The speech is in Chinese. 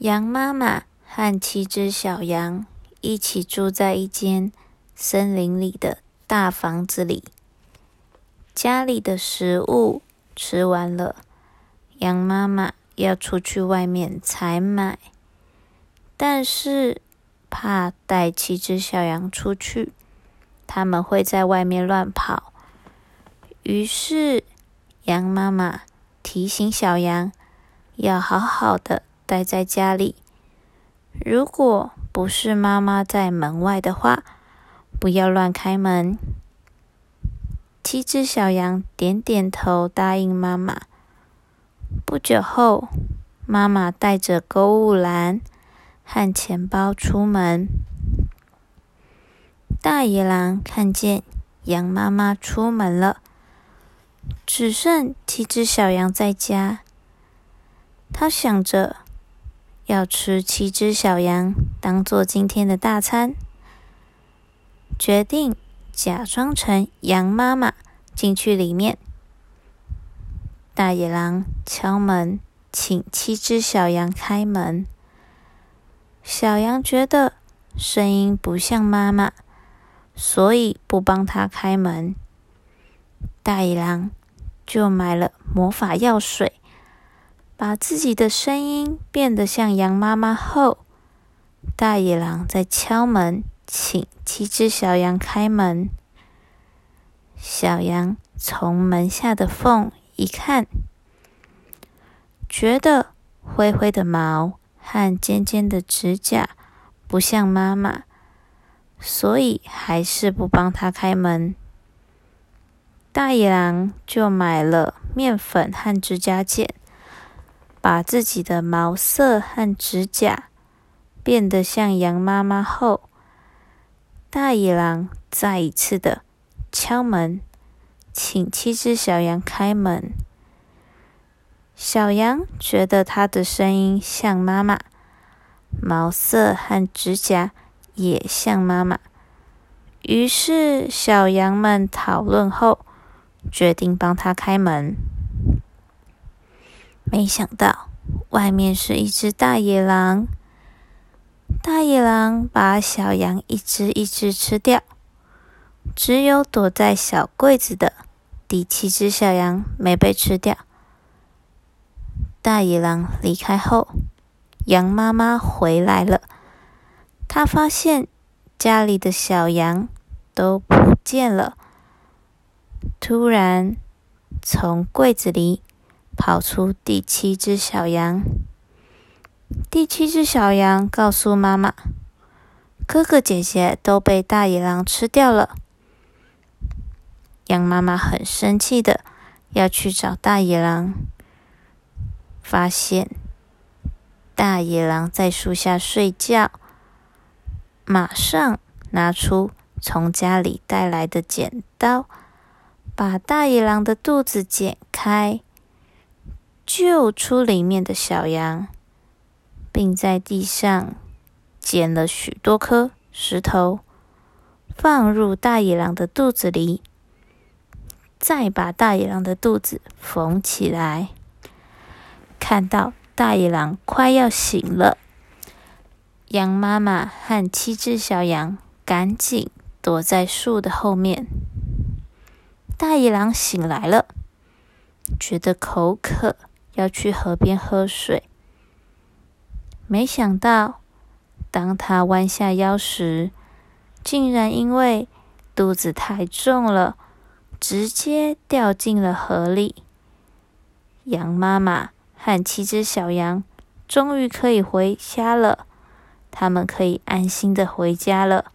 羊妈妈和七只小羊一起住在一间森林里的大房子里。家里的食物吃完了，羊妈妈要出去外面采买，但是怕带七只小羊出去，它们会在外面乱跑。于是，羊妈妈提醒小羊要好好的。待在家里，如果不是妈妈在门外的话，不要乱开门。七只小羊点点头，答应妈妈。不久后，妈妈带着购物篮和钱包出门。大野狼看见羊妈妈出门了，只剩七只小羊在家，他想着。要吃七只小羊当做今天的大餐，决定假装成羊妈妈进去里面。大野狼敲门，请七只小羊开门。小羊觉得声音不像妈妈，所以不帮他开门。大野狼就买了魔法药水。把自己的声音变得像羊妈妈后，大野狼在敲门，请七只小羊开门。小羊从门下的缝一看，觉得灰灰的毛和尖尖的指甲不像妈妈，所以还是不帮他开门。大野狼就买了面粉和指甲剪。把自己的毛色和指甲变得像羊妈妈后，大野狼再一次的敲门，请七只小羊开门。小羊觉得它的声音像妈妈，毛色和指甲也像妈妈，于是小羊们讨论后，决定帮它开门。没想到，外面是一只大野狼。大野狼把小羊一只一只吃掉，只有躲在小柜子的第七只小羊没被吃掉。大野狼离开后，羊妈妈回来了。她发现家里的小羊都不见了。突然，从柜子里。跑出第七只小羊。第七只小羊告诉妈妈：“哥哥姐姐都被大野狼吃掉了。”羊妈妈很生气的要去找大野狼，发现大野狼在树下睡觉，马上拿出从家里带来的剪刀，把大野狼的肚子剪开。救出里面的小羊，并在地上捡了许多颗石头，放入大野狼的肚子里，再把大野狼的肚子缝起来。看到大野狼快要醒了，羊妈妈和七只小羊赶紧躲在树的后面。大野狼醒来了，觉得口渴。要去河边喝水，没想到，当他弯下腰时，竟然因为肚子太重了，直接掉进了河里。羊妈妈和七只小羊终于可以回家了，他们可以安心的回家了。